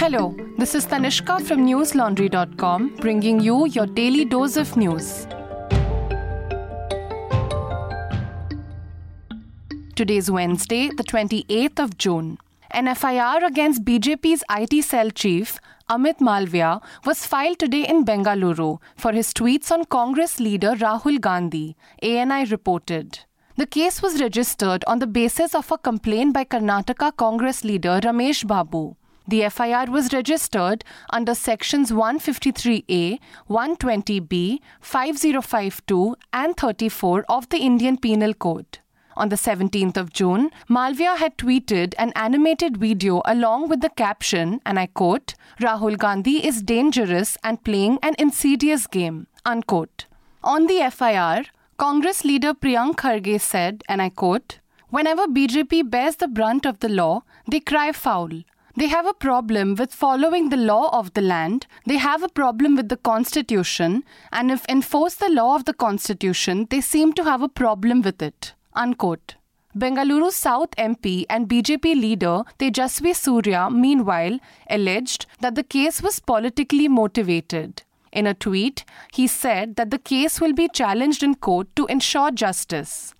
Hello, this is Tanishka from newslaundry.com bringing you your daily dose of news. Today is Wednesday, the 28th of June. An FIR against BJP's IT cell chief, Amit Malviya, was filed today in Bengaluru for his tweets on Congress leader Rahul Gandhi, ANI reported. The case was registered on the basis of a complaint by Karnataka Congress leader Ramesh Babu. The FIR was registered under sections 153A, 120B, 5052, and 34 of the Indian Penal Code. On the 17th of June, Malviya had tweeted an animated video along with the caption, and I quote, Rahul Gandhi is dangerous and playing an insidious game, unquote. On the FIR, Congress leader Priyank Kharge said, and I quote, Whenever BJP bears the brunt of the law, they cry foul. They have a problem with following the law of the land, they have a problem with the constitution, and if enforce the law of the constitution, they seem to have a problem with it. Unquote. Bengaluru South MP and BJP leader Tejasvi Surya, meanwhile, alleged that the case was politically motivated. In a tweet, he said that the case will be challenged in court to ensure justice.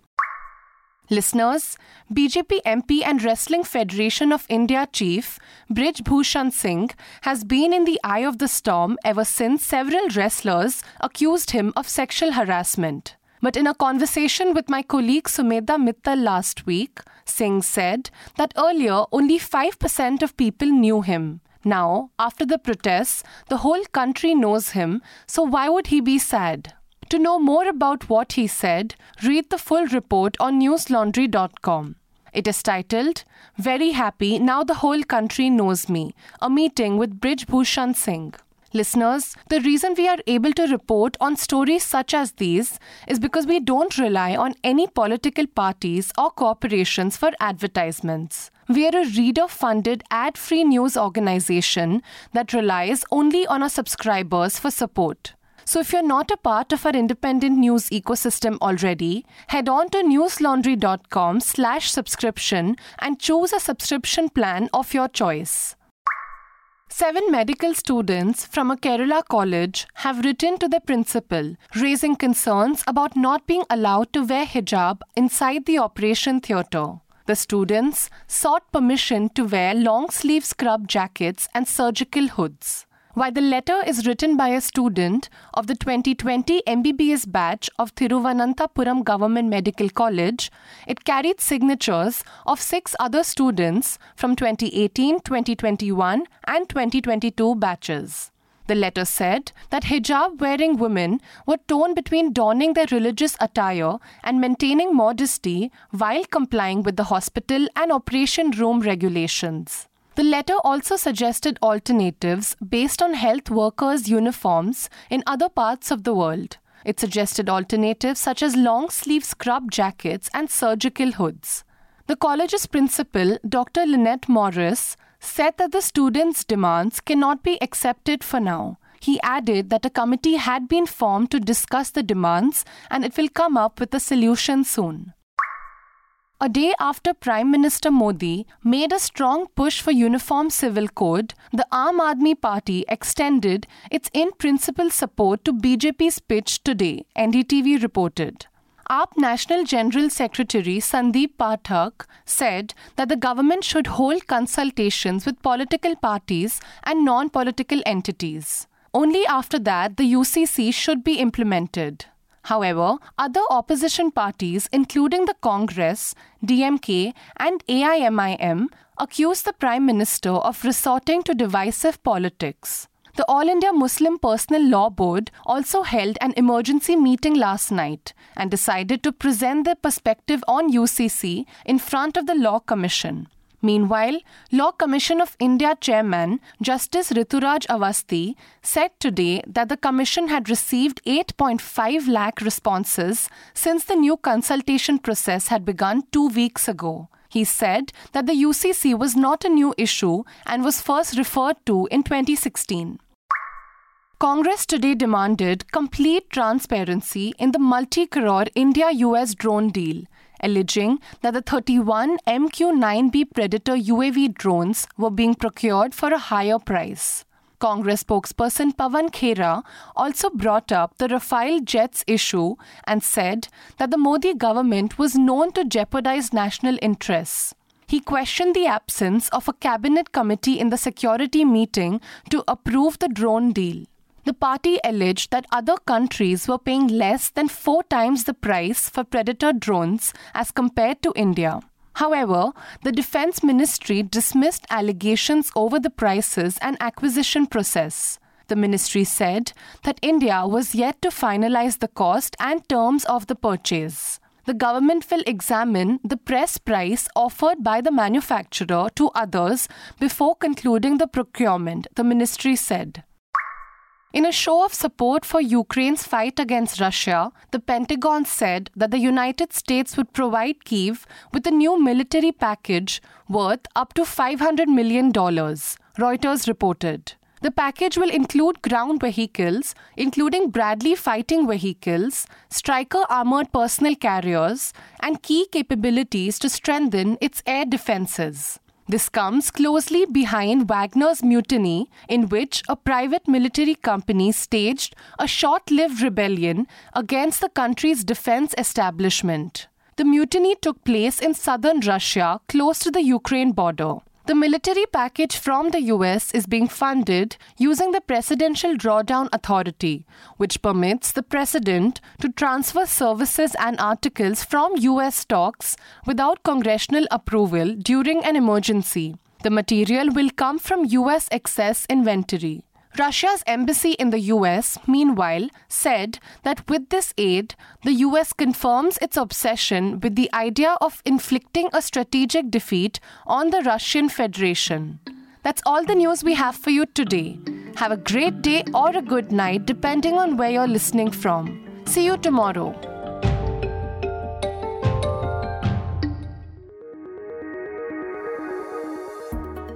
Listeners, BJP MP and Wrestling Federation of India chief Brij Bhushan Singh has been in the eye of the storm ever since several wrestlers accused him of sexual harassment. But in a conversation with my colleague Sumedha Mittal last week, Singh said that earlier only 5% of people knew him. Now, after the protests, the whole country knows him, so why would he be sad? To know more about what he said, read the full report on newslaundry.com. It is titled, Very Happy Now the Whole Country Knows Me, a meeting with Brij Bhushan Singh. Listeners, the reason we are able to report on stories such as these is because we don't rely on any political parties or corporations for advertisements. We are a reader funded ad free news organization that relies only on our subscribers for support. So if you're not a part of our independent news ecosystem already, head on to newslaundry.com slash subscription and choose a subscription plan of your choice. Seven medical students from a Kerala college have written to the principal, raising concerns about not being allowed to wear hijab inside the operation theatre. The students sought permission to wear long sleeve scrub jackets and surgical hoods. While the letter is written by a student of the 2020 MBBS batch of Thiruvananthapuram Government Medical College, it carried signatures of six other students from 2018, 2021, and 2022 batches. The letter said that hijab wearing women were torn between donning their religious attire and maintaining modesty while complying with the hospital and operation room regulations. The letter also suggested alternatives based on health workers' uniforms in other parts of the world. It suggested alternatives such as long sleeve scrub jackets and surgical hoods. The college's principal, Dr. Linette Morris, said that the students' demands cannot be accepted for now. He added that a committee had been formed to discuss the demands and it will come up with a solution soon. A day after Prime Minister Modi made a strong push for uniform civil code, the Aam Aadmi Party extended its in-principle support to BJP's pitch today, NDTV reported. AAP National General Secretary Sandeep Pathak said that the government should hold consultations with political parties and non-political entities. Only after that the UCC should be implemented. However, other opposition parties, including the Congress, DMK, and AIMIM, accused the Prime Minister of resorting to divisive politics. The All India Muslim Personal Law Board also held an emergency meeting last night and decided to present their perspective on UCC in front of the Law Commission. Meanwhile, Law Commission of India Chairman Justice Rituraj Awasthi said today that the Commission had received 8.5 lakh responses since the new consultation process had begun two weeks ago. He said that the UCC was not a new issue and was first referred to in 2016. Congress today demanded complete transparency in the multi crore India US drone deal alleging that the 31 MQ 9B Predator UAV drones were being procured for a higher price. Congress spokesperson Pawan Khera also brought up the Rafale jets issue and said that the Modi government was known to jeopardize national interests. He questioned the absence of a cabinet committee in the security meeting to approve the drone deal. The party alleged that other countries were paying less than four times the price for Predator drones as compared to India. However, the Defense Ministry dismissed allegations over the prices and acquisition process. The ministry said that India was yet to finalize the cost and terms of the purchase. The government will examine the press price offered by the manufacturer to others before concluding the procurement, the ministry said. In a show of support for Ukraine's fight against Russia, the Pentagon said that the United States would provide Kiev with a new military package worth up to $500 million, Reuters reported. The package will include ground vehicles, including Bradley fighting vehicles, Stryker armored personnel carriers, and key capabilities to strengthen its air defenses. This comes closely behind Wagner's mutiny, in which a private military company staged a short lived rebellion against the country's defense establishment. The mutiny took place in southern Russia, close to the Ukraine border. The military package from the US is being funded using the Presidential Drawdown Authority, which permits the President to transfer services and articles from US stocks without congressional approval during an emergency. The material will come from US excess inventory. Russia's embassy in the US, meanwhile, said that with this aid, the US confirms its obsession with the idea of inflicting a strategic defeat on the Russian Federation. That's all the news we have for you today. Have a great day or a good night, depending on where you're listening from. See you tomorrow.